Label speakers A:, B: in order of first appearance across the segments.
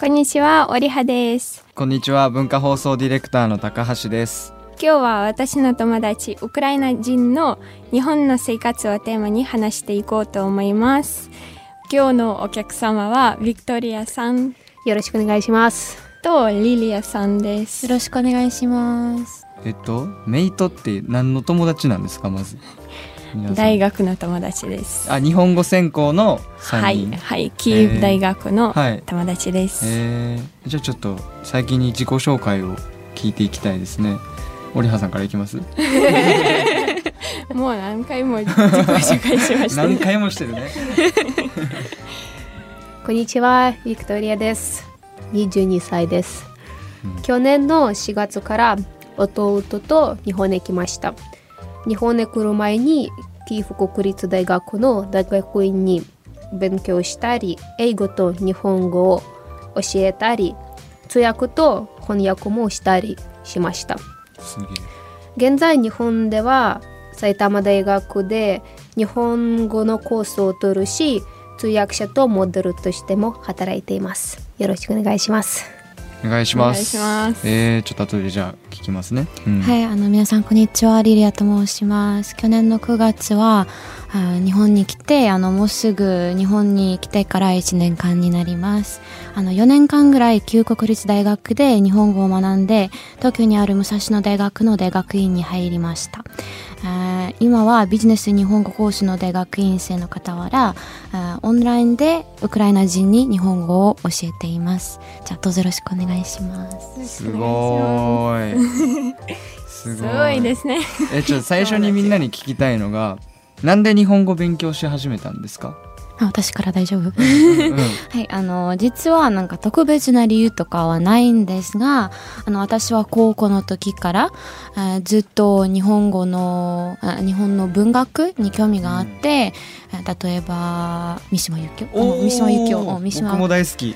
A: こんにちは、オリハです。
B: こんにちは文化放送ディレクターの高橋です
A: 今日は私の友達、ウクライナ人の日本の生活をテーマに話していこうと思います。今日のお客様はビクトリアさん
C: よろしくお願いします。
A: とリリアさんです。
D: よろしくお願いします。
B: えっとメイトって何の友達なんですかまず
A: 大学の友達です。
B: あ日本語専攻の3
A: はい、
B: 人
A: はい、キーウ大学の
B: はい
A: 友達です。
B: えー、じゃあちょっと最近に自己紹介を聞いていきたいですね織葉さんからいきます？
A: もう何回も自己紹介しました、
B: 何回もしてるね
C: こんにちは、ビクトリアです。22歳です。
B: うん
C: 去年の4月から弟と日本へ来ました。日本へ来る前にキーフ国立大学の大学院に勉強したり、英語と日本語を教えたり、通訳と翻訳もしたりしました。現在日本では埼玉大学で日本語のコースを取るし通訳者とモデルとしても働いていますよろしくお願いします
B: お願いします
A: お願いします
B: えー、ちょっと後でじゃあ聞きますね、うん
D: はい、あの皆さんこんにちは、リリアと申します。去年の9月はあ日本に来て、あのもうすぐ日本に来てから1年間になります。あの4年間ぐらい旧国立大学で日本語を学んで、東京にある武蔵野大学の大学院に入りました。今はビジネス日本語講師の大学院生の傍ら、オンラインでウクライナ人に日本語を教えています。じゃあどうぞよろしくお願いします。
B: すごーいす
A: すごいですね。
B: えちょっと最初にみんなに聞きたいのがなんで日本語勉強し始めたんですか、
D: あ私から大丈夫。
B: うん
D: はい、あの、実はなんか特別な理由とかはないんですが、あの、私は高校の時から、あずっと日本語の、あ日本の文学に興味があって、あ例えば、三島由紀夫。うん三島由紀夫。うん三島。
B: 僕も大好き。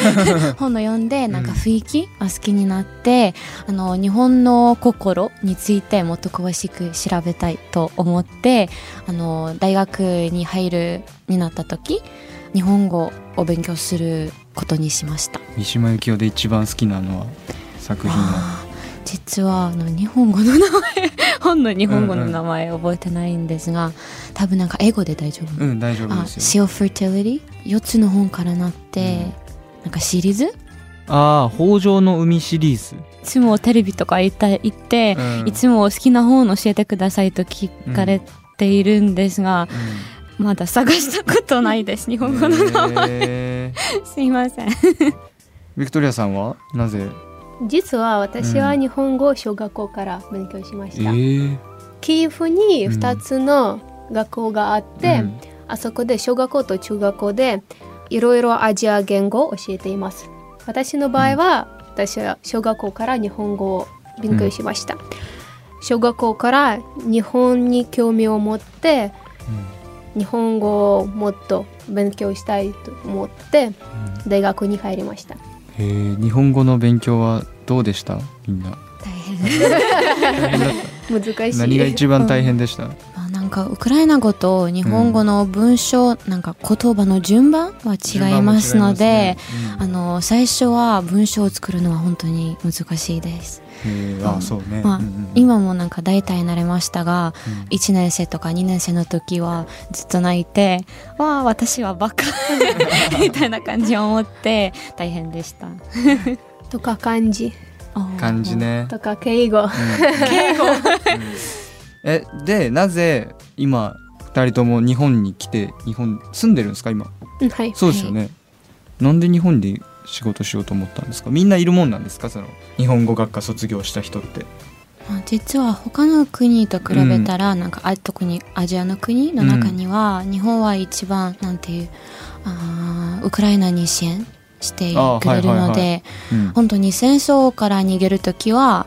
D: 本を読んでなんか雰囲気が好きになって、あの日本の心についてもっと詳しく調べたいと思ってあの大学に入るになった時日本語を勉強することにしました。
B: 三島由紀夫で一番好きなのは作品は？
D: 実はあの日本語の名前本の日本語の名前覚えてないんですが、多分なんか英語で大丈夫、
B: うん大丈夫
D: あ
B: ですよ。
D: Seal Fertility 4つの本からなって、なんかシリーズ？
B: ああ北条の海シリーズ、
D: いつもテレビとか行った行って、
B: うん。
D: いつも好きな本を教えてくださいと聞かれているんですが、まだ探したことないです日本語の名前、すいません。
B: ビクトリアさんは？なぜ？
C: 実は私は
B: うん。
C: 日本語を小学校から勉強しま
B: え
C: した、
B: ー。
C: キーフに2つの学校があって、
B: うん。
C: あそこで小学校と中学校でいろいろアジア言語を教えています。私の場合は、私は小学校から日本語を勉強しました、小学校から日本に興味を持って日本語をもっと勉強したいと思って大学に入りました
B: へー日本語の勉強はどうでした？みんな。
D: 大変。
C: 難しい。
B: た何が一番大変でした、
D: まあなんかウクライナ語と日本語の文章、なんか言葉の順番は違いますのであの最初は文章を作るのは本当に難しいです、
B: へー。あそうね、
D: まあ
B: うんうん
D: 今もなんか大体慣れましたが
B: うん。
D: 1年生とか2年生の時はずっと泣いて「わあ私はバカ」みたいな感じを思って大変でした。
C: とか漢字。
B: 漢字ね、
C: とか敬語。
B: 敬語、えでなぜ今二人とも日本に来て日本住んでるんですか今？
C: うんはい。
B: そうですよね、なんで日本で仕事しようと思ったんですか？みんないるもんなんですか？その日本語学科卒業した人って。
D: まあ実は他の国と比べたら、なんかあ特にアジアの国の中には、日本は一番なんていうあーウクライナに支援してくれるので
B: うん。
D: 本当に戦争から逃げる時は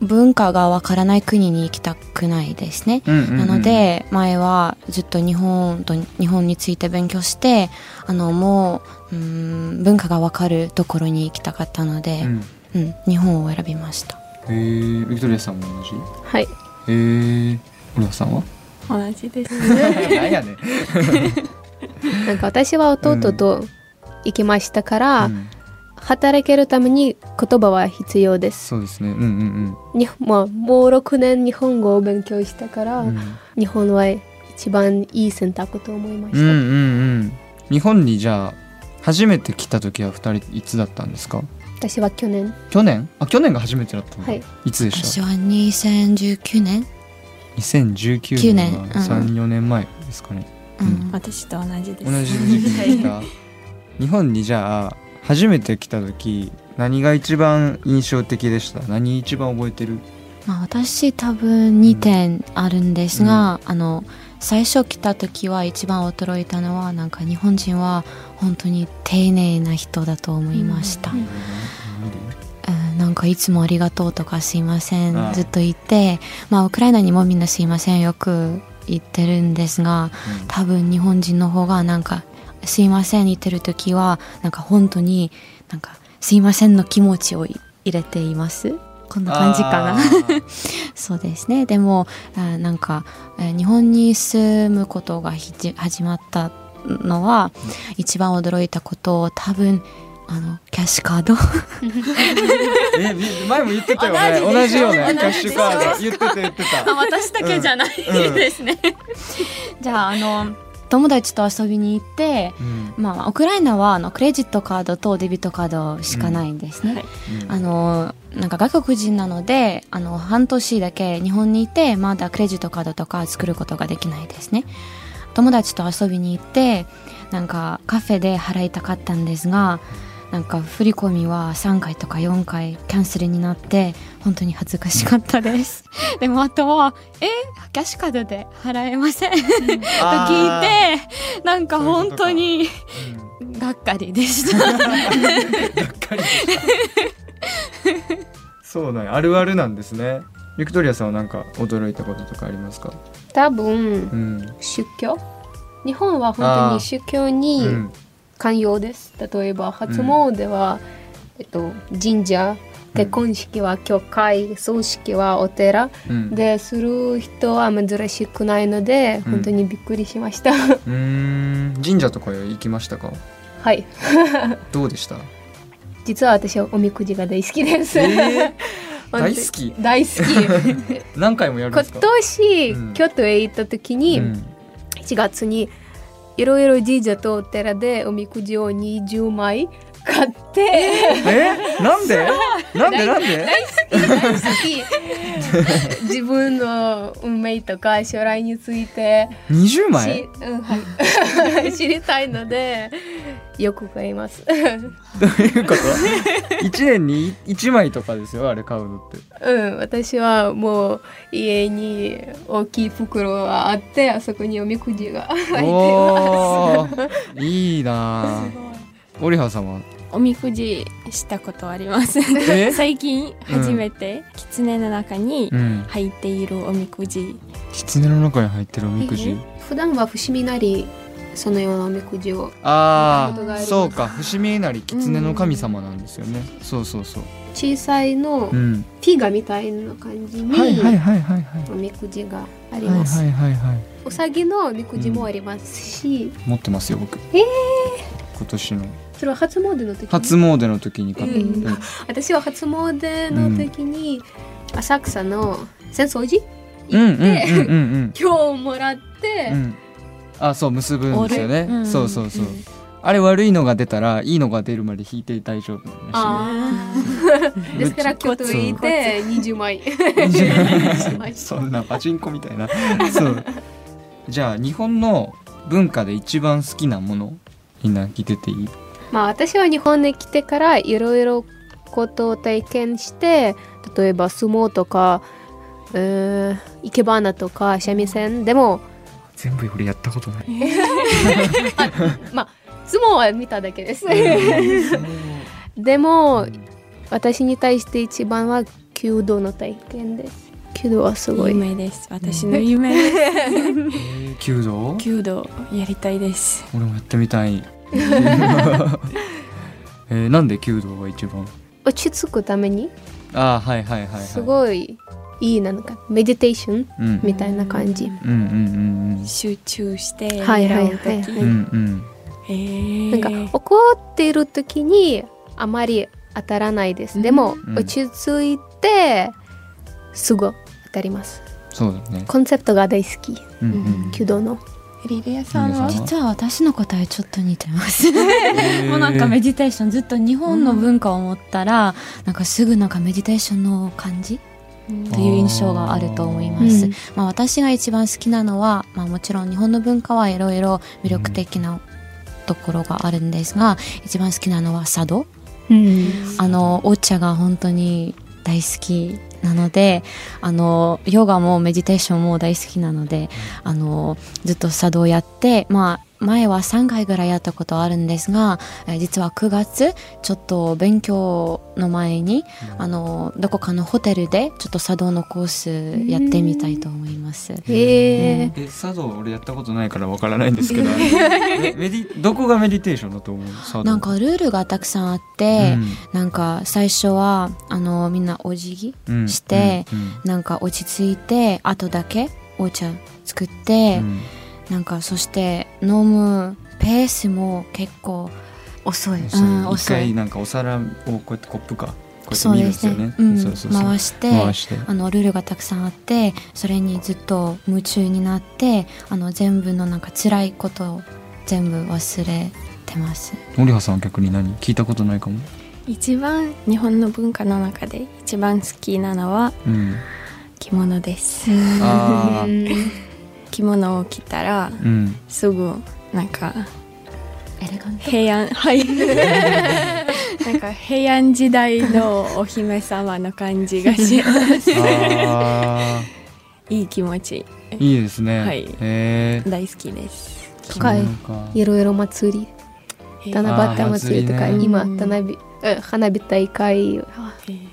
B: うん。
D: 文化がわからない国に行きたくないですね。
B: うんうんうん
D: なので前はずっと日本と日本について勉強してあのもううん文化がわかるところに行きたかったので、
B: うん。
D: うん日本を選びました。
B: へえビクトリアさんも同じ？
C: はい。
B: へえ堀田さんは？
A: 同じです。
B: 何やねん。
C: なんか私は弟と行きましたから、
B: うん。
C: 働けるために言葉は必要です。
B: そうですね。うんうん
C: にまあ、もう6年日本語を勉強したから、
B: うん。
C: 日本は一番いい選択と思いました。
B: うんうんうん。日本にじゃあ初めて来た時は二人いつだったんですか？
C: 私は去年、
B: 去年？あ去年が初めてだったの、
C: はい、
B: いつでし
D: 私は2019年、
B: た2019
D: 9
B: 年は
D: 年。うん。
B: 34年前ですかね、
D: う
B: うん
D: ん。
A: 私と同じです。
B: 同じ時期に来た 日本にじゃあ初めて来た時何が一番印象的でした？何一番覚えてる？
D: まあ、私多分2点あるんですが、あの最初来た時は一番驚いたのはなんか日本人は本当に丁寧な人だと思いました、
A: うん。
D: うん。なんかいつもありがとうとかすいません。ずっと言ってまあウクライナにもみんなすいません。よく言ってるんですが多分日本人の方がなんかすいません言ってる時はなんか本当になんかすいませんの気持ちを入れています。こんな感じかな。そうですね。でもあなんか、えー日本に住むことがひじ始まったのは、一番驚いたことを多分あのキャッシュカード。
B: えみ前も言ってたよね。同じよね。キャッシュカード。言ってた言ってた。
D: 私だけじゃない
B: うん。
D: ですね、じゃああの友達と遊びに行って
B: うん。
D: まあウクライナはあのクレジットカードとデビットカードしかないんですね、
A: はい。
B: うん。
D: あのなんか外国人なのであの半年だけ日本にいてまだクレジットカードとか作ることができないですね。友達と遊びに行ってなんかカフェで払いたかったんですがなんか振り込みは3回とか4回キャンセルになって本当に恥ずかしかったです。でもあとは「え？キャッシュカードで払えません」と聞い
B: あ
D: てなんか本当に
B: ー
D: がっかりでした。
B: がっかり。でしたそうなんやあるあるなんですね。ビクトリアさんはなんか驚いたこととかありますか？
C: 多分
B: うん。
C: 宗教？日本は本当に宗教に
B: うん
C: 寛容です。例えば初詣は、えっと、神社結婚式は教会葬式はお寺。
B: うん。
C: でする人は珍しくないので、
B: うん。
C: 本当にびっくりしました。
B: うーん。神社とかへ行きましたか？
C: はい。
B: どうでした？
C: 実は私はおみくじが大好きです。
B: えー？大好き？
C: 大好き。
B: 何回もやるん
C: 今年、
B: うん。
C: 京都へ行った時に、
B: うん。
C: 1月にいろいろ神社とお寺でおみくじを20枚買って、
B: え？なんで？なんで？なんで？
C: 大好き。自分の運命とか将来について。
B: 20
C: し、
B: 枚？
C: うんはい、知りたいのでよく買います。
B: どういうこと？一年に一枚とかですよあれ買うのって。
C: うん、私はもう家に大きい袋があってあそこにおみくじが入っています。
B: いいな。あオリハさんは？
A: おみくじしたことあります。
B: え？
A: 最近初めて狐の中に
B: うん
A: 入っているおみくじ。
B: 狐の中に入ってるおみくじ？
C: 普段は伏見なりそのようなおみくじを。
B: ああそうか。伏見稲荷狐の神様なんですよね。そうそうそう。
C: 小さいの
B: うん。
C: ピガみたいな感じに
B: はいはいはいはいはい。
C: おみくじがあり
B: はい
C: ます。
B: はいはいはい
C: おさぎのおみくじもありますし、
B: 持ってますよ僕。
C: えー。
B: 今年の。
C: それは初詣の時に？
B: 初詣の時に買って、
C: うん。私は初詣の時に浅草の浅草寺
B: うんうんうん
C: 行って、
B: うんうん。
C: 今日もらって、
B: うんあそう結ぶんですよね、
A: うん。
B: そうそうそう、あれ悪いのが出たらいいのが出るまで引いて大丈夫
C: ですから京都へ行って20枚しま
B: です
C: し
B: そんなパチンコみたいな。そう。じゃあ日本の文化で一番好きなものみんな聞いてていい？
C: まあ私は日本に来てからいろいろことを体験して例えば相撲とか、えー、生け花とか三味線。でも
B: 全部俺やったことない。
C: まあ相撲は見ただけです。でも私に対して一番は弓道の体験です。弓道はすごい。
A: 夢です。私の夢。で す
B: えー弓道？
A: 弓道やりたいです。
B: 俺もやってみたい。えーなんで弓道が一番？
C: 落ち着くために？
B: あーはいはいはいはい。
C: すごいいいなんかメディテーション
B: うん。
C: みたいな感じ、
B: うんうんうん
A: 集中して
C: はいはいはいなんか怒っている時にあまり当たらないです。でも、
B: うん。
C: 落ち着いてすぐ当たります。
B: そうだね。
C: コンセプトが大好き。
B: うんうん。
C: 弓道の。
A: リリアさんは？
D: 実は私の答えちょっと似てます。もうなんかメディテーションずっと日本の文化を思ったら、なんかすぐなんかメディテーションの感じという印象があると思います。
C: うん
D: まあ私が一番好きなのは、まあもちろん日本の文化はいろいろ魅力的なところがあるんですが、一番好きなのは茶道。あのお茶が本当に大好きなのであのヨガもメディテーションも大好きなのであのずっと茶道やってまあ前は3回ぐらいやったことあるんですが、えー実は9月ちょっと勉強の前にあのどこかのホテルでちょっと茶道のコースやってみたいと思います。
C: へえ。
B: え茶道俺やったことないからわからないんですけど えメディどこがメディテーションだと思う？
D: なんかルールがたくさんあって、
B: うん。
D: なんか最初はあのみんなお辞儀
B: うん。
D: して
B: うん。うん。
D: なんか落ち着いて後だけお茶作って、
B: うん
D: なんかそして飲むペースも結構遅い、
B: そう
D: うん、
B: 一
D: 遅い
B: 回なんかお皿をこうやってコップかこうやって
D: そうで
B: 見るんですね。
D: ねうん回して
B: 回して
D: あのルールがたくさんあってそれにずっと夢中になってあの全部のなんか辛いことを全部忘れてます
B: 森葉さんは逆に何？聞いたことないかも。
A: 一番日本の文化の中で一番好きなのは
B: うん。
A: 着物です
B: ああ。
A: 着物を着たら
B: うん。
A: すぐなんか平安はい なんか平安時代のお姫様の感じがします。いい気持ち
B: いいですね。
A: はい。大好きです
C: とかいろいろ祭り？七夕祭りとか、
B: あー祭りね
C: 今花火え花火大会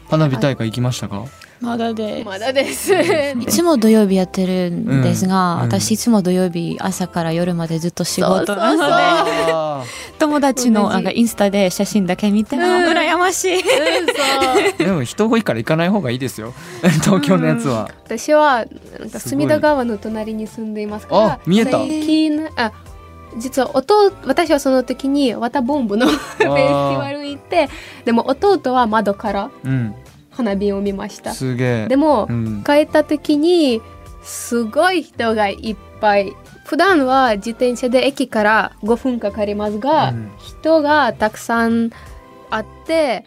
B: 花火大会行きましたか？
D: まだで。
C: まだです。
D: いつも土曜日やってるんですが、
B: うん。
D: 私いつも土曜日朝から夜までずっと仕事なので
B: あ
D: 友達のなんかインスタで写真だけ見て、あ羨ましい。
B: ーでも人多いから行かない方がいいですよ。東京のやつは。
C: 私はなんか隅田川の隣に住んでいますから
B: あ見えた。
C: 最近あ実は弟私はその時にワタボンブの フェスティバル行ってでも弟は窓から
B: うん。
C: 花火を見ました
B: すげえ。
C: でも、
B: うん。
C: 帰った時にすごい人がいっぱい普段は自転車で駅から5分かかりますが、
B: うん
C: 人がたくさんあって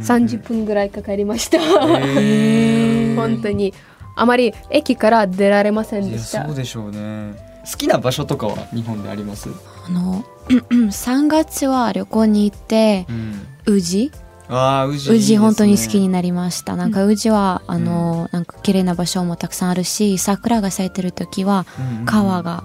C: 30分ぐらいかかりました、
B: へー
C: 本当にあまり駅から出られませんでした
B: そうでしょうね。好きな場所とかは日本であります？
D: あの 3月は旅行に行って
B: うん。
D: 宇治
B: ああ宇治いい
D: 宇。治本当に好きになりましたなんか宇治はあのなんか綺麗な場所もたくさんあるし桜が咲いてる時は
B: うんうん
D: 川。が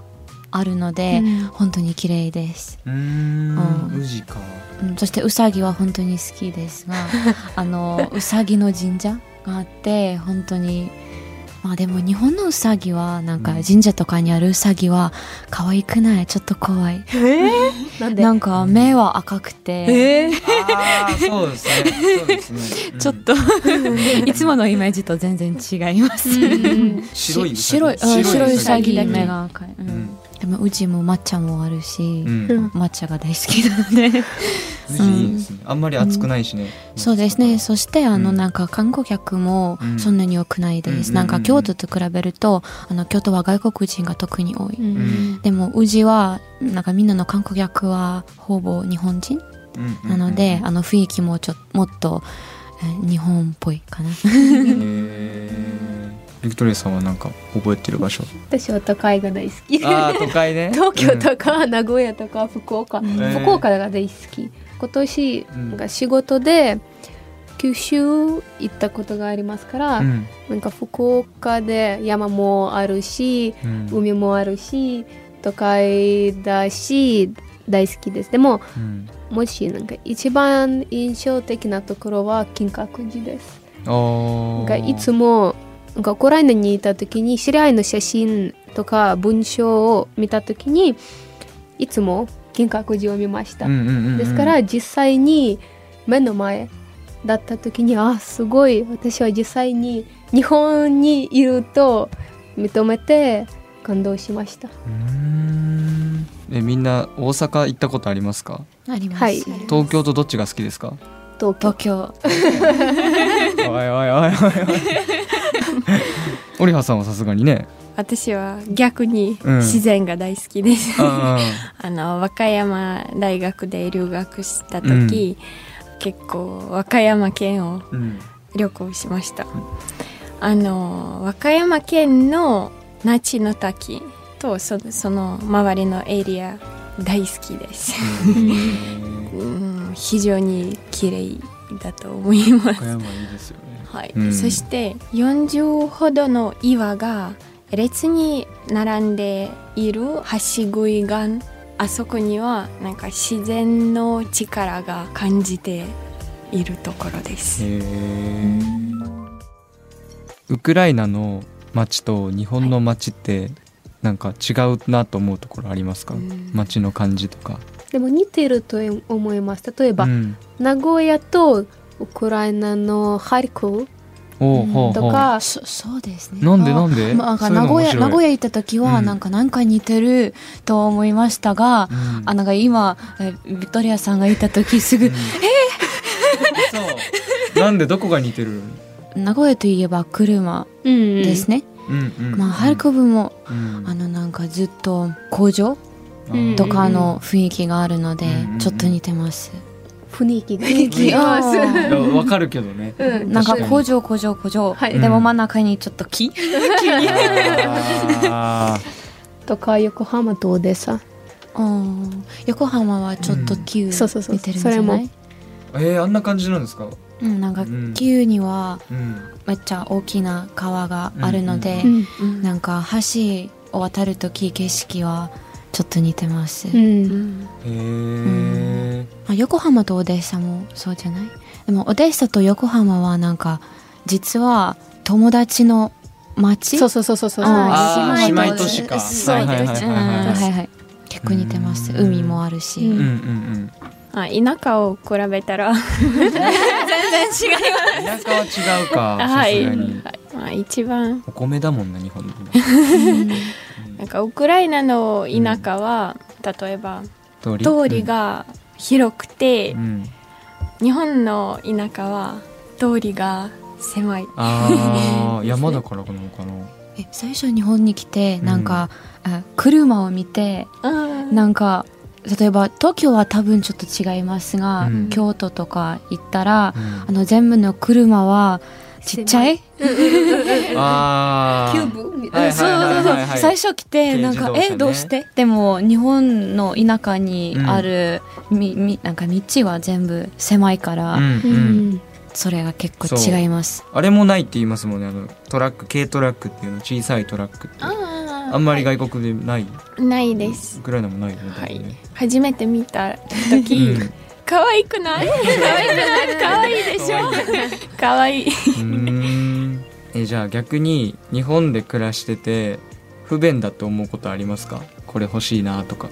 D: あるので、
A: うん
D: 本当に綺麗です、
B: うーん
D: うん
B: 宇治か。
D: うん、そしてうさぎは本当に好きですが あのうさぎの神社があって本当にまあでも日本のうさぎはなんか
B: うん。
D: 神社とかにあるうさぎは可愛くない？ちょっと怖い。
C: なんで？
D: なんか目は赤くて、
B: ああそうですね。そうですね。う ん
D: ちょっと。いつものイメージと全然違います、
C: うん。
B: 白い
D: し白い
B: 白い
D: うさぎ
B: だけ。
D: 目が赤い、うん。
B: ん
D: でもうちも抹茶もあるし、
B: うん。
C: うん。
D: 抹茶が大好きなので
B: ですね。あんまり暑くないしね。
D: そうですね。そしてあの
B: うん。
D: なんか観光客も
B: うん。
D: そんなに多くないです、
B: うん
D: なんか京都と比べるとあの京都は外国人が特に多い、
C: うん。
D: でも宇治はなんかみんなの観光客はほぼ日本人
B: うん
D: なので、あの雰囲気もちょもっとえー日本っぽいかな。
B: ビクトリアさんはなんか覚えてる場所？
C: 私は都会が大好き。
B: ああ都会ね。
C: 東京とか名古屋とか福岡、
D: うん。
C: 福岡が大好き今年
B: うん
C: なんか仕事で九州行ったことがありますから、
B: うん。
C: なんか福岡で山もあるし
B: うん。
C: 海もあるし都会だし大好きですでも
B: うん。
C: もしなんか一番印象的なところは金閣寺です。なんかいつもなんかウクライナにいた時に知り合いの写真とか文章を見た時にいつも金閣寺を見ました、
B: うんうんうんうん。
C: ですから実際に目の前だった時にあすごい私は実際に日本にいると認めて感動しました。
B: えみんな大阪行ったことありますか？
D: あります、
C: はい。
B: 東京とどっちが好きですか？
C: 東京。
D: 東京。
B: おいおいおいおいおい。オリハさんはさすがにね
A: 私は逆に
B: うん。
A: 自然が大好きです、
B: あ
A: あの和歌山大学で留学した時、結構和歌山県を
B: うん。
A: 旅行しました。あの和歌山県の那智の滝とそその周りのエリア大好きです、うん、非常に綺麗だと思います。
B: 和歌山いいですよね。
A: はい、
B: うん。
A: そして40ほどの岩が列に並んでいる橋杭岩あそこにはなんか自然の力が感じているところです。
B: ウクライナの街と日本の街ってなんか違うなと思うところありますか、
A: うん。
B: 街の感じとか、
C: でも似てると思います。例えば、
B: うん、
C: 名古屋とウクライナのハリコとか、
D: そそうですね。
B: なんでなんで？
D: まあ名古屋名古屋行った時は
B: うん
D: なんかなんか似てると思いましたが、
B: うん。
D: あなんか今えビクトリアさんがいた時すぐ、
B: うん。そう。なんでどこが似てる？
D: 名古屋といえば車
C: うん
D: ですね、
B: うんうん。
D: まあハルコブも
B: うん。
D: あのなんかずっと工場
C: うん。
D: とかの雰囲気があるので
B: うん。
D: ちょっと似てます、
C: 雰囲気が
D: 雰囲気。
B: わかるけどね。
C: うん。
D: なんか工場工場工場、
C: はい。
D: でも真ん中にちょっと木？
B: あ
C: とか横浜とオデッサ
D: うん。横浜はちょっと旧
C: そうそうそう。
D: 似てるんじゃ
C: それも
D: ない
B: ーえー、あんな感じなんですか？
D: うん、なんか
B: うん
D: 旧には
B: うん。
D: めっちゃ大きな川があるので、
C: うん
A: うん。
D: なんか橋を渡る時景色はちょっと似てます、
C: う
A: うん。ん
B: へえ
D: まあ横浜とオデッサもそうじゃない？でもオデッサと横浜はなんか実は友達の町
C: そうそうそうそう。そう
D: 姉妹
B: 都市か
D: そう
B: はいはいはいはい
D: うんはいはい。結構似てます。
B: うん。
D: 海もあるし、
C: うん
B: うんうん。
A: あ田舎を比べたら。
B: うん 田舎は違うかさ
A: はい、まあ、一番。
B: お米だもんな日本の。
A: なんかウクライナの田舎は、例えば
B: 通り？
A: 通りが広くて
B: う、ん。
A: 日本の田舎は通りが狭い。
B: ああ 山だからかなのかな
D: え最初日本に来てなんか、あ車を見てなんか例えば東京は多分ちょっと違いますが、
B: うん。
D: 京都とか行ったら、
B: うん。
D: あの全部の車はちっちゃい？
B: あ
C: キューブみたいな
D: そうそうそう、最初来てなんか、
B: ね
D: えどうしてでも日本の田舎にある、みみなんか道は全部狭いから、
B: うんう
C: ん
D: それが結構違います
B: あれもないって言いますもんねあのトラック軽トラックっていうの小さいトラックってあんまり外国でない
A: ないです。
B: ウクライナもないね
A: はい。初めて見た時、
B: うん
A: 可愛くない？可愛いでしょ？可愛い。
B: うーん。えじゃあ逆に日本で暮らしてて不便だと思うことありますか？これ欲しいなとか。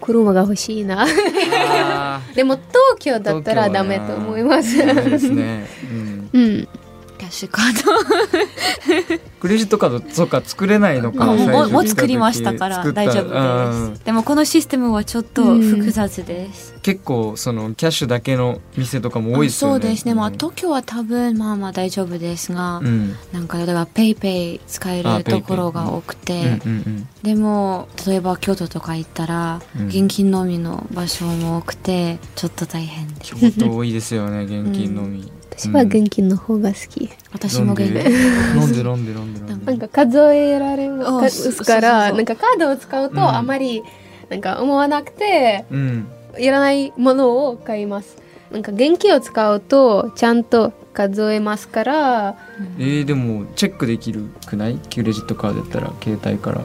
C: 車が欲しいな。
B: あ
C: でも東京だったらダメと思います
B: ね、うん、
C: うん
D: シュカー
B: クレジットカードそうか作れないのか。
D: ドもも作りましたから大丈夫
B: うん。
D: ですでもこのシステムはちょっと複雑です、
B: 結構そのキャッシュだけの店とかも多いですよね。
D: そうですね、まあ、
B: うん
D: 東京は多分まあまあ大丈夫ですが、
B: うん。
D: なんか例えばペイペイ使え
B: あ
D: るところが多くて、
B: うんうん
D: でも例えば京都とか行ったら、
B: うん。
D: 現金のみの場所も多くてちょっと大変です。
B: 京都多いですよね現金のみ、
C: 私は現金の方が好き、
D: 私も現金
B: なんでなんでなんでなんで？
C: なんか数えられま
D: あ
C: すからなんかカードを使う
B: うん。
C: とあまりなんか思わなくて
B: うん。
C: いらないものを買います。なんか現金を使うとちゃんと数えますから。
B: えー、でもチェックできるくない？クレジットカードやったら携帯から。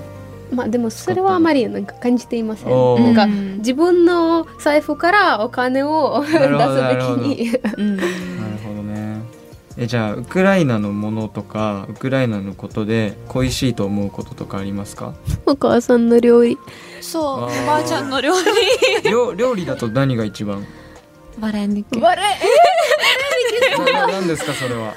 C: まあでもそれはあまりなんか感じていません。なんか
D: うん。
C: 自分の財布からお金を 出すべきに。
D: うん
B: なるほど。ね えじゃあウクライナのものとかウクライナのことで恋しいと思うこととかありますか？
C: お母さんの料理。
D: そうおばあちゃんの料理。
B: 料料理だと何が一番？
D: バレニキ
C: バレ
B: なななんですかそれは？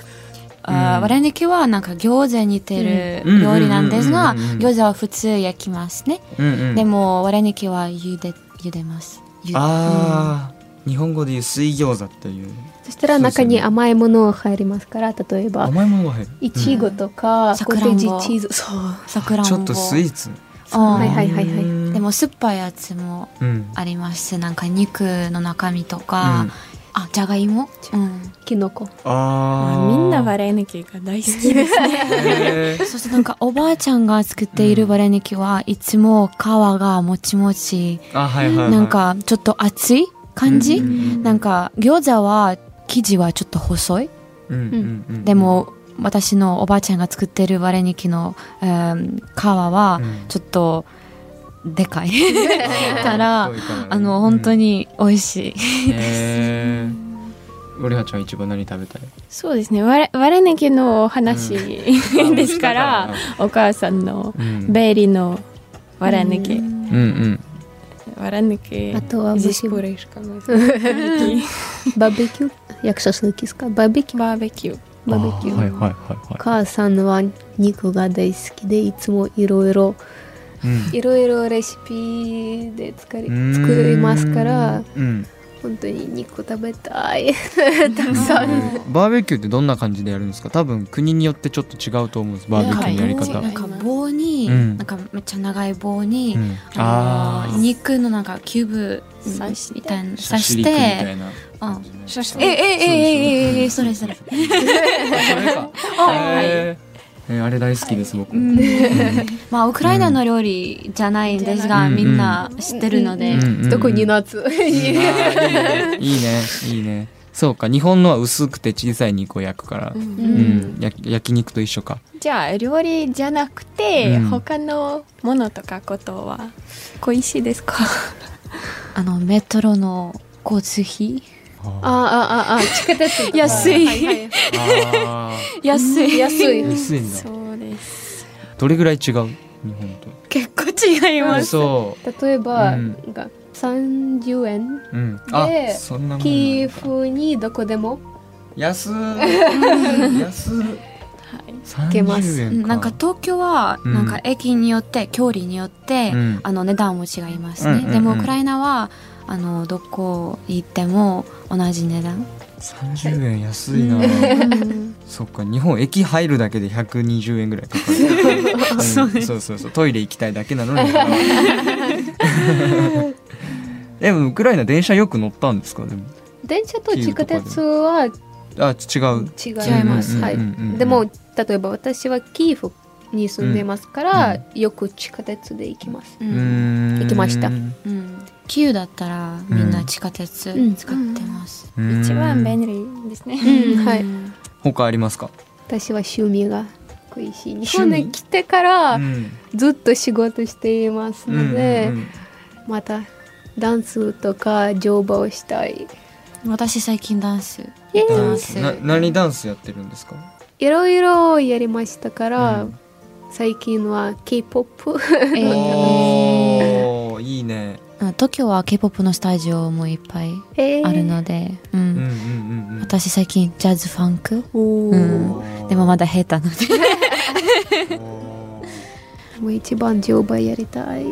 D: あー
B: うん。
D: バレニキはなんか餃子に似てる
B: うん。
D: 料理なんですが
B: うんうんうんうん。
D: 餃子は普通焼きますね、
B: うんうん
D: でもバレニキは茹で茹でます。ゆ
B: ああ、日本語でいう水餃子っていう
C: そしたら中に甘いものが入りますから例えば
B: 甘いものが入る。
C: いちごとか、
D: うん。
C: コテージチーズ。そう。
D: さくらんぼ。
B: ちょっとスイーツ。
D: あ
C: はいはいはいはい。
B: うん。
D: でも酸っぱいやつも
B: うん。
D: ありますなんか肉の中身とか、
B: うん。
D: あじゃがいも、うん、
C: きのこ。
B: あー。
A: みんなバレエネキが大好きですね。
D: そしてなんかおばあちゃんが作っているバレネキはいつも皮がもちもち、
B: あはいはいはい。
D: なんかちょっと熱い感じ、
B: うん。
D: なんか餃子は生地はちょっと細い、
B: うんうんうん。
D: でも私のおばあちゃんが作っているバレニキの、えー皮は
B: うん
D: ちょっとでかい。からあの本当に美味しい、
B: へえオリハちゃん一番何食べたい？
A: そうですね。バレニキのお話、ですから、お母さんの
B: うん。
A: ベリーのわらねき。
B: うんうん。
A: わら
C: вареники а зі шкуришками. Бабекю, як шашлики сказали. Бабекю. Бабекю. バーベキュー。
B: はいはいはい、はい、
C: 母さんは肉が大好きでいつもいろいろ
B: い
C: ろいろレシピで作り作りますから。
B: うん
C: 本当に肉食べたい。たくさん。
B: バーベキューってどんな感じでやるんですか？多分国によってちょっと違うと思うんですバーベキューのやり
A: はい
B: 方
D: なんか棒に、
B: うん。
D: なんかめっちゃ長い棒に、
B: うん。
D: あの肉のなんかキューブ
A: 刺して。
D: みたいな。刺して。
B: いな
D: うん
A: そして
D: ええええええそれそれ
B: あそれかへーえーあれ大好きです僕も。
D: まあウクライナの料理じゃないんですが、
B: うん。
D: みんな知ってるので、
C: 特に夏
B: いいねいいねいいねそうか日本のは薄くて小さい肉を焼くから
A: うん。
B: うん。や焼肉と一緒か
A: じゃあ料理じゃなくて、
B: うん。
A: 他のものとかことは恋しいですか
D: あのメトロの交通費
C: ああああ地下鉄とか。
D: 安い。
C: はいはい
B: あ
D: 安い。
C: 安い。
B: ー安いんだ。
A: そうです。
B: どれぐらい違う？日本
D: 結構違い
B: と
D: ます。
B: そ
C: 例えば、
B: うん。
C: なんか30円
B: ううんあ
C: で
B: そんなもんなんだ。
C: キーフにどこでも。
B: 安い 安い
A: はい。
C: けます。
B: 30円か
D: なんか東京は
B: うん。
D: なんか駅によって距離によって、
B: うん。
D: あの値段も違いますね、
B: うんうんうん。
D: でもウクライナはあのどこ行っても同じ値段。
B: 30円安いな。
A: うん。
B: そっか日本駅入るだけで120円ぐらいかかる、うんそうそうそう。トイレ行きたいだけなのに。でもウクライナ電車よく乗ったんですか？でも。
C: 電車と地下鉄は
B: あ違う。
C: 違います、はい、でも例えば私はキーフに住んでますから、
B: う
C: よく地下鉄で行きます、
D: う
B: ん。
C: 行きました。
D: うんキだったらみんな地下鉄
C: うん。
D: 使ってます、
B: うん。
A: 一番便利ですね、
C: うん。はい。
D: うん
B: 他ありますか、
C: 私は趣味が恋しい。日本に来てから
B: うん。
C: ずっと仕事していますので、
B: うんうん
C: またダンスとか乗馬をしたい。
D: 私最近ダンスやってます。
B: な何ダンスやってるんですか？
C: いろいろやりましたから、
B: うん。
C: 最近は K-POP
B: いいね。
D: うん東京は K-POP のスタジオもいっぱい
C: えー。
D: あるので、うん。
B: うんうんうんうん。
D: 私最近ジャズファンク、うん、でもまだ下手なので。
C: もう一番乗馬やりたい。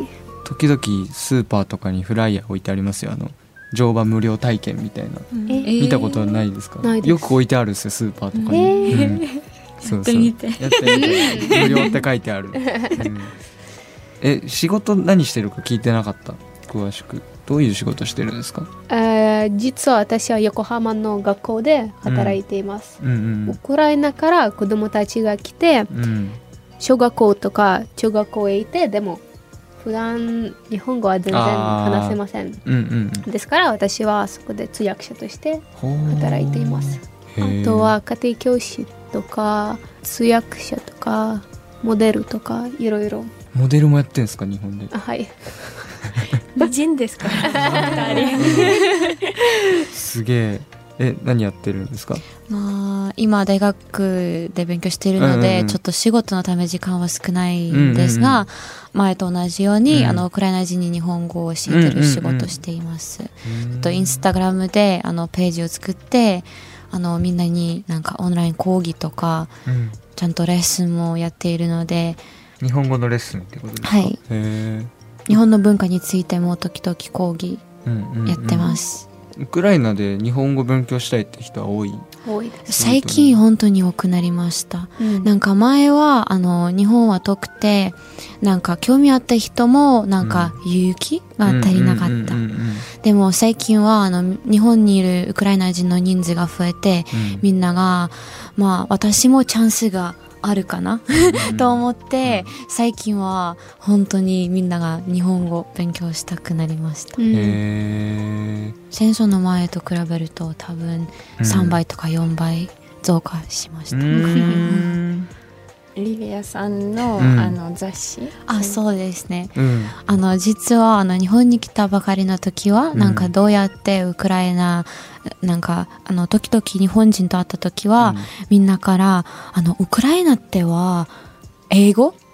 B: 時々スーパーとかにフライヤー置いてありますよ。あの乗馬無料体験みたいな。
C: え
B: 見たことないですか、
C: ないです。
B: よく置いてあるんですよスーパーとかに、
C: え
B: うん。そうそう
D: やってみて。
B: やってみて。無料って書いてある、うん。え仕事何してるか聞いてなかった？詳しくどういう仕事してるんですか？
C: えー実は私は横浜の学校で働いています、
B: うん
C: ウクライナから子供たちが来て
B: うん。うん
C: 小学校とか中学校へいてでも普段日本語は全然話せません。
B: うんうん
C: ですから私はそこで通訳者として働いています。あとは家庭教師とか通訳者とかモデルとかいろいろ。
B: モデルもやってんですか日本で？
C: あはい
A: 美人ですか。
B: すげえ。え何やってるんですか？
D: まあ今大学で勉強しているので、
B: うんうんうん。
D: ちょっと仕事のため時間は少ないんですが、
B: うん
D: 前と同じように、
B: うん。
D: あのウクライナ人に日本語を教えてる仕事をしています、あとインスタグラムであのページを作ってあのみんなになんかオンライン講義とか
B: うん。
D: ちゃんとレッスンもやっているので
B: 日本語のレッスンってことですか？
D: はい。
B: へえ
D: 日本の文化についても時々講義
B: うんうんうん。
D: やってます、
B: ウクライナで日本語勉強したいって人は多い。
C: 多いです。
D: 最近本当に多くなりました。なんか前は、あの、日本は遠くて、なんか興味あった人も、なんか勇気が足りなかった。
B: うんうんうんうん。
D: でも最近は、あの、日本にいるウクライナ人の人数が増えて、
B: うん。
D: みんなが、まあ、私もチャンスがあるかな、と思って、最近は本当にみんなが日本語勉強したくなりました。
C: うん
B: へ
D: 戦争の前と比べると多分
B: うん。
D: 3倍とか4倍増加しました。
B: ーうーん。
A: リリアさんの,、
B: うん。
A: あの雑誌？
D: あ、そうですね。
B: うん。
D: あの、実は、あの、日本に来たばかりの時は、
B: うん。
D: なんかどうやってウクライナ、なんか、あの、時々日本人と会った時は、みんなから、あの、ウクライナっては、英語？
C: うん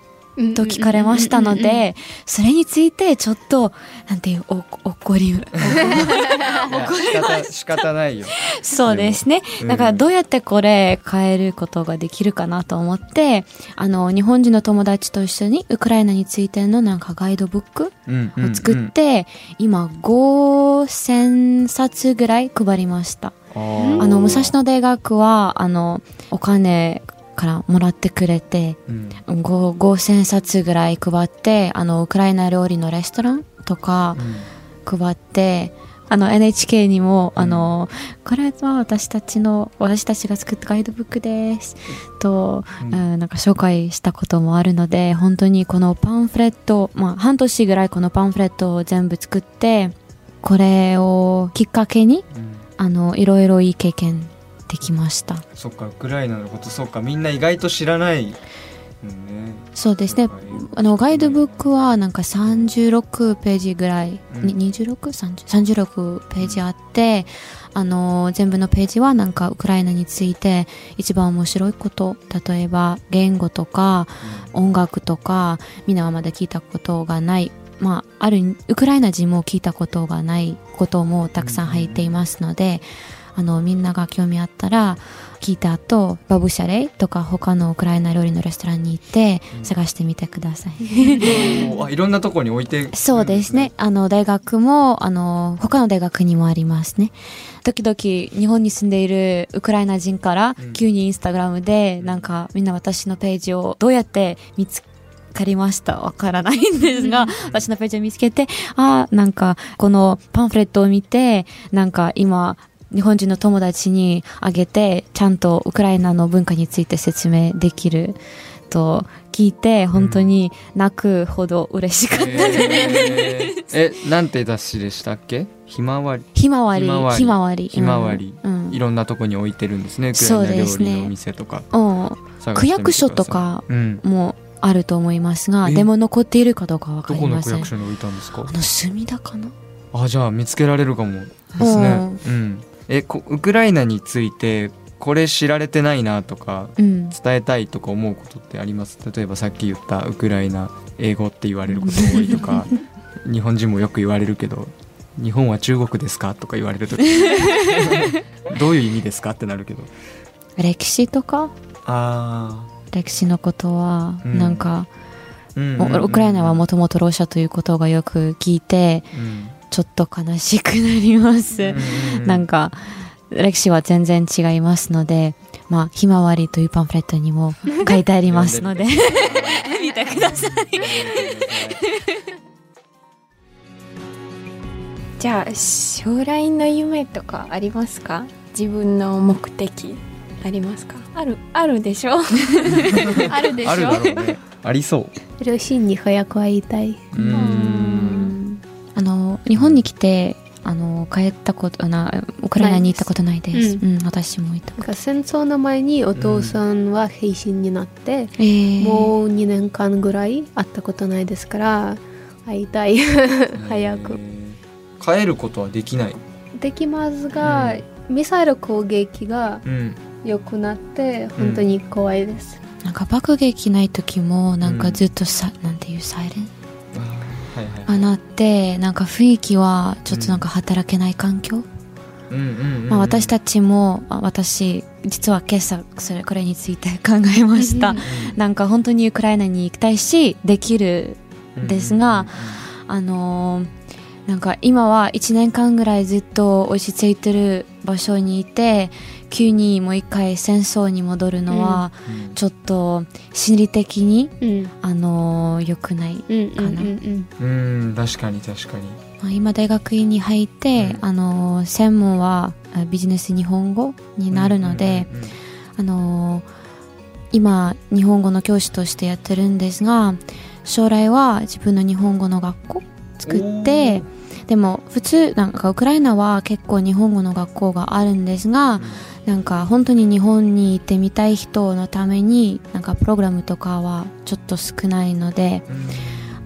D: と聞かれましたので、それについてちょっと、なんていう、お怒り、
B: 仕方仕方ないよ。
D: そうですね。
B: うん
D: だからどうやってこれ変えることができるかなと思って、あの、日本人の友達と一緒にウクライナについてのなんかガイドブック
B: うんうんうん。
D: を作って、今5000冊ぐらい配りました。
B: あ
D: の、武蔵野大学は、あの、お金からもらってくれて、
B: うん。
D: ご5000冊ぐらい配って、あの、ウクライナ料理のレストランとか配って、あの、NHK にも、あの、これは私たちの、私たちが作ったガイドブックです。と、
B: うん。
D: うんなんか紹介したこともあるので、本当にこのパンフレット、まあ、半年ぐらいこのパンフレットを全部作って、これをきっかけに、
B: うん。
D: あの、いろいろいい経験できました。
B: そっかウクライナのことそっかみんな意外と知らない、うんね、
D: そうですね。あの、ガイドブックはなんか36ページぐらい、
B: うん。
D: に 26?36 ページあって、あの、全部のページはなんかウクライナについて一番面白いこと、例えば言語とか音楽とか、みんなはまだ聞いたことがない、まあ、ある、ウクライナ人も聞いたことがないこともたくさん。入っていますので、あの、みんなが興味あったら、聞いた後、バブシャレイとか他のウクライナ料理のレストランに行って探してみてください。
B: お あいろんなとこに置いて
D: そうですね。あの、大学も、あの、他の大学にもありますね。時々、日本に住んでいるウクライナ人から
B: うん、
D: 急にインスタグラムで、なんか、みんな私のページをどうやって見つかりました？わからないんですが、私のページを見つけて、あなんか、このパンフレットを見て、なんか今、日本人の友達にあげて、ちゃんとウクライナの文化について説明できると聞いて、本当に泣くほど嬉しかったです。
B: えー。えなんて雑誌でしたっけ？ひまわり。
D: ひまわり、
B: ひまわり。
D: ひまわり。
B: いろんなとこに置いてるんですねウクラ
D: そう
B: イナ
D: ですね。
B: 料理のお店とか。
D: うん。
B: 探してみてください。
D: 区役所とか
B: うん。
D: もあると思いますが、
B: え？
D: でも残っているかどうかわか
B: どこの
D: りません。
B: 区役所に置いたんですか？
D: あの、墨田かな？
B: あじゃあ見つけられるかもですね。うんえこウクライナについてこれ知られてないなとか
D: うん。
B: 伝えたいとか思うことってあります？例えばさっき言ったウクライナ英語って言われること多いとか 日本人もよく言われるけど日本は中国ですかとか言われると どういう意味ですかってなるけど。
D: 歴史とか？
B: あ
D: 歴史のことは、
B: うん。
D: なんか、
B: あ、うん
D: もウクライナはもともとロシアということがよく聞いて、
B: うん
D: ちょっと悲しくなります。なんか、歴史は全然違いますので、まあ、ひまわりというパンフレットにも 書いてありますので、見てください。
A: じゃあ将来の夢とかありますか？自分の目的ありますか？あるあるでしょ？あるでしょ？
B: あるだろうね。ありそう。
C: 両親に早く会いたい。
B: うーん
D: あの、日本に来て、あの、帰ったこと、な、ウクライナに行ったことないです。
C: ない
D: うん、私も行ったこと。
C: 戦争の前にお父さんは兵士になって、
D: えー
C: もう2年間ぐらい会ったことないですから会いたい。早く。
B: えー帰ることはできない。
C: できますが、ミサイル攻撃が
B: うん。
C: 良くなって本当に怖いです、
D: なんか爆撃ない時も、なん
B: うん。
D: かずっとさ、なんていうサイレン？
B: あ
D: なって、なんか雰囲気はちょっとなんか働けない環境、まあ、私たちも、あ私、実は今朝それ、これについて考えました。
C: うん
D: なんか本当にウクライナに行きたいし、できるですがあのーなんか今は1年間ぐらいずっと落ち着いてる場所にいて急にもう一回戦争に戻るのは
B: うん。
D: ちょっと心理的に、
C: うん。
D: あの良くない、
C: うんうんうん
B: うん確かに確かに。
D: まあ、今大学院に入って、
B: うん。
D: あの専門はあビジネス日本語になるので、
B: うんうんうん
D: あの今日本語の教師としてやってるんですが将来は自分の日本語の学校作ってでも普通なんかウクライナは結構日本語の学校があるんですがなんか本当に日本に行ってみたい人のためになんかプログラムとかはちょっと少ないので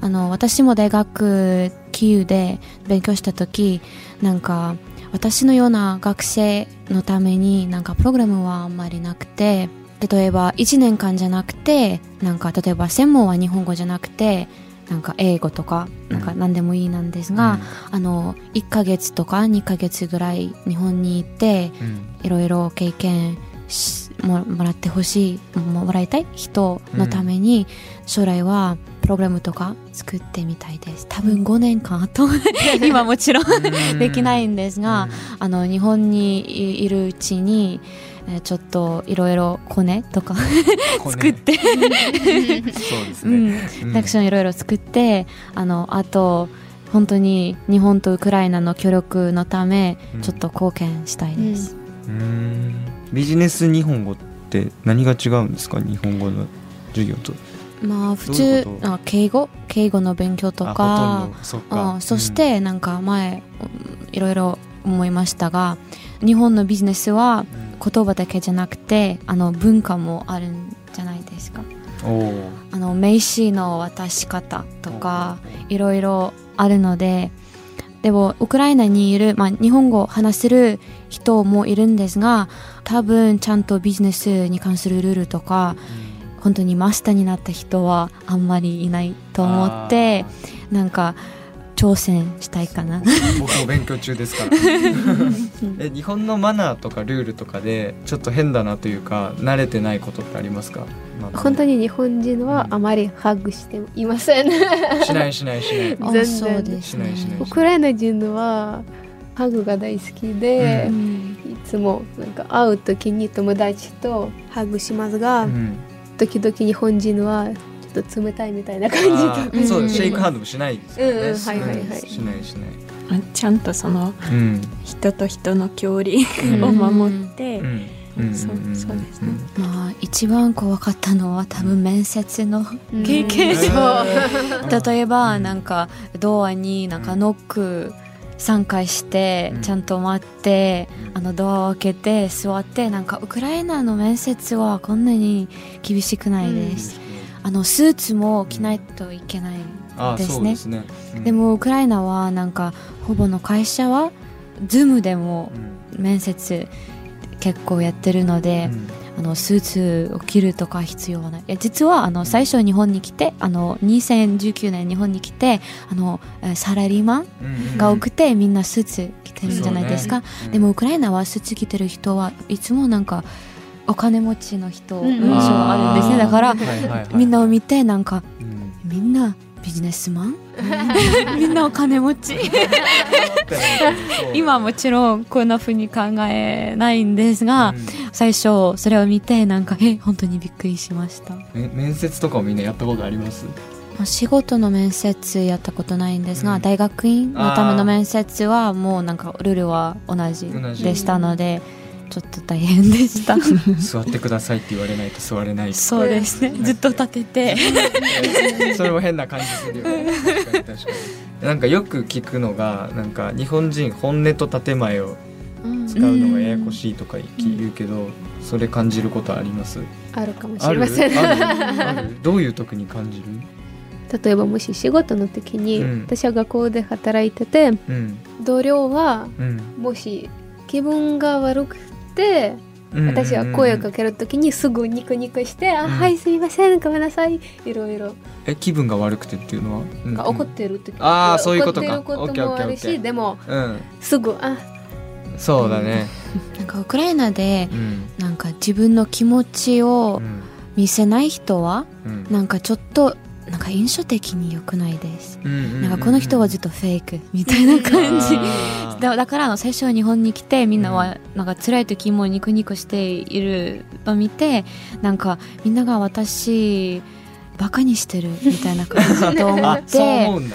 D: あの私も大学キーウで勉強した時なんか私のような学生のためになんかプログラムはあんまりなくて例えば1年間じゃなくてなんか例えば専門は日本語じゃなくてなんか英語とかなんか何でもいいなんですが、あの1ヶ月とか2ヶ月ぐらい日本に行って
B: うん。うん
D: いろいろ経験しももらってほしいももらいたい人のために、将来はプログラムとか作ってみたいです。多分5年間あと 今もちろん できないんですが、あの日本にいいるうちにえーちょっといろいろコネとか
B: うん
D: 作って、
B: そうです
D: うん。
B: ね、うん。
D: アクションいろいろ作ってあのあと本当に日本とウクライナの協力のため
B: うん。
D: ちょっと貢献したいです、
B: うん。ビジネス日本語って何が違うんですか？日本語の授業と。
D: まあ普通あ敬語？敬語の勉強と
B: あ
D: か。あそしてなんか前うんいろいろ思いましたが日本のビジネスは
B: うん
D: 言葉だけじゃなくてあの文化もあるんじゃないですか。あの名刺の渡し方とかいろいろあるのででもウクライナにいる、まあ、日本語を話せる人もいるんですが多分ちゃんとビジネスに関するルールとか本当にマスターになった人はあんまりいないと思ってなんか挑戦したいかな。
B: 僕も勉強中ですから。え日本のマナーとかルールとかでちょっと変だなというか慣れてないことってありますか、まあ
C: 本当に日本人はあまりハグしていません。
B: しないしないしない。
D: あ
C: 全然。
B: しないしない
C: ウクライナ人はハグが大好きで、
B: う
D: うん。
C: いつもなんか会う時に友達とハグしますが、
B: うん。
C: 時々日本人はちょっと冷たいみたいな感じ
B: そう
D: うん。
B: シェイクハンドもしないですよね、
C: うんうんはいはいはい。
B: しないしない。
A: あちゃんとその
B: うん。
A: 人と人の距離
B: うん。
A: を守って、
B: うん。うん。
A: そうそうですね。
D: まあ一番怖かったのは多分面接の
C: うん。
D: 経験上、
B: うん。
D: 例えば
B: うん。
D: なんかドアになんかノック3回して
B: うん。
D: ちゃんと待って、
B: うん
D: あのドアを開けて座ってなんかウクライナの面接はこんなに厳しくないです、あのスーツも着ないといけない
B: あ
D: ですね。
B: ですね、うん。
D: で、もウクライナはなんかほぼの会社はズームでも
B: うん。
D: 面接結構やってるので、あのスーツを着るとか必要はない。いや実はあの最初日本に来てあの2019年日本に来てあのえーサラリーマン
B: うん
D: が多くてみんなスーツ着てるんじゃないですか、
B: うん。
D: でもウクライナはスーツ着てる人はいつもなんかお金持ちの人
C: うん
D: 印象があるんですね。だからみんなを見てなんか
B: うん。
D: みんなビジネスマン？みんなお金持ち？今はもちろんこんな風に考えないんですが、最初それを見てなんかえ本当にびっくりしました。
B: め面接とかもみんなやったことあります？
D: まあ仕事の面接やったことないんですが、
B: うん。
D: 大学院のための面接はもうなんかルールは同じ
B: 同じ。
D: でしたのでちょっと大変でした。
B: 座ってくださいって言われないと座れない
D: そうですね。ずっと立てて。
B: それも変な感じするよね。確かに。確かになんかよく聞くのがなんか日本人本音と建前を使うのがややこしいとか言うけど、それ感じることあります？
C: あるかもしれません。
B: どういう時に感じる？
C: 例えばもし仕事の時に、
B: うん。
C: 私は学校で働いてて
B: うん。
C: 同僚は
B: うん。
C: もし気分が悪く私は声をかける時にすぐニコニコして「あ
B: うん
C: はいすいませんごめんなさい」いろいろ。
B: え気分が悪くてっていうのは、うん
C: が怒ってる時
B: あーそういうことか。
C: 怒ってることもあるし
B: ー
C: でも
B: うん。
C: すぐ「あ
B: そうだね。
D: なんかウクライナで
B: うん。
D: なんか自分の気持ちを
B: うん。
D: 見せない人は
B: うん。
D: なんかちょっとなんか印象的に良くないです、
B: うんうんうんうん。
D: なんかこの人はずっとフェイクみたいな感じ。だからあの最初日本に来てみんなはなんか辛い時もニコニコしているのを見てなんかみんなが私バカにしてるみたいな感じと思って。
B: 思うん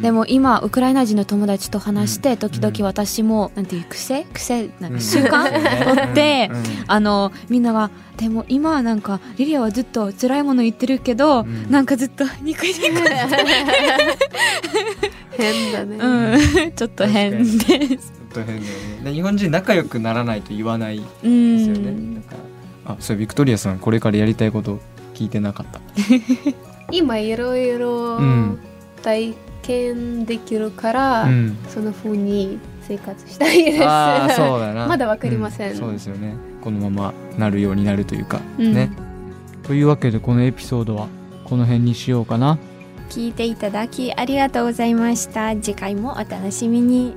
D: でも今ウクライナ人の友達と話して
B: うん。
D: 時々私もなんていう癖？癖？なん
B: うん。
D: か習慣？取ってあのみんながでも今なんかリリアはずっと辛いもの言ってるけど、
B: うん。
D: なんかずっとニコニコ
C: 変だね、
D: うん。ちょっと変です。
B: ちょっと変だよね。で日本人仲良くならないと言わないで
D: うん
B: すよね、だからあそうビクトリアさんこれからやりたいこと聞いてなかった。
C: 今いろいろ
B: うん
C: 体験できるから、
B: うん。
C: その風に生活したいです。
B: ああそうだな。
C: まだわかりません。
B: うそうですよね。このままなるようになるというか、
C: うん。
B: ね。というわけでこのエピソードはこの辺にしようかな。
A: 聞いていただきありがとうございました。次回もお楽しみに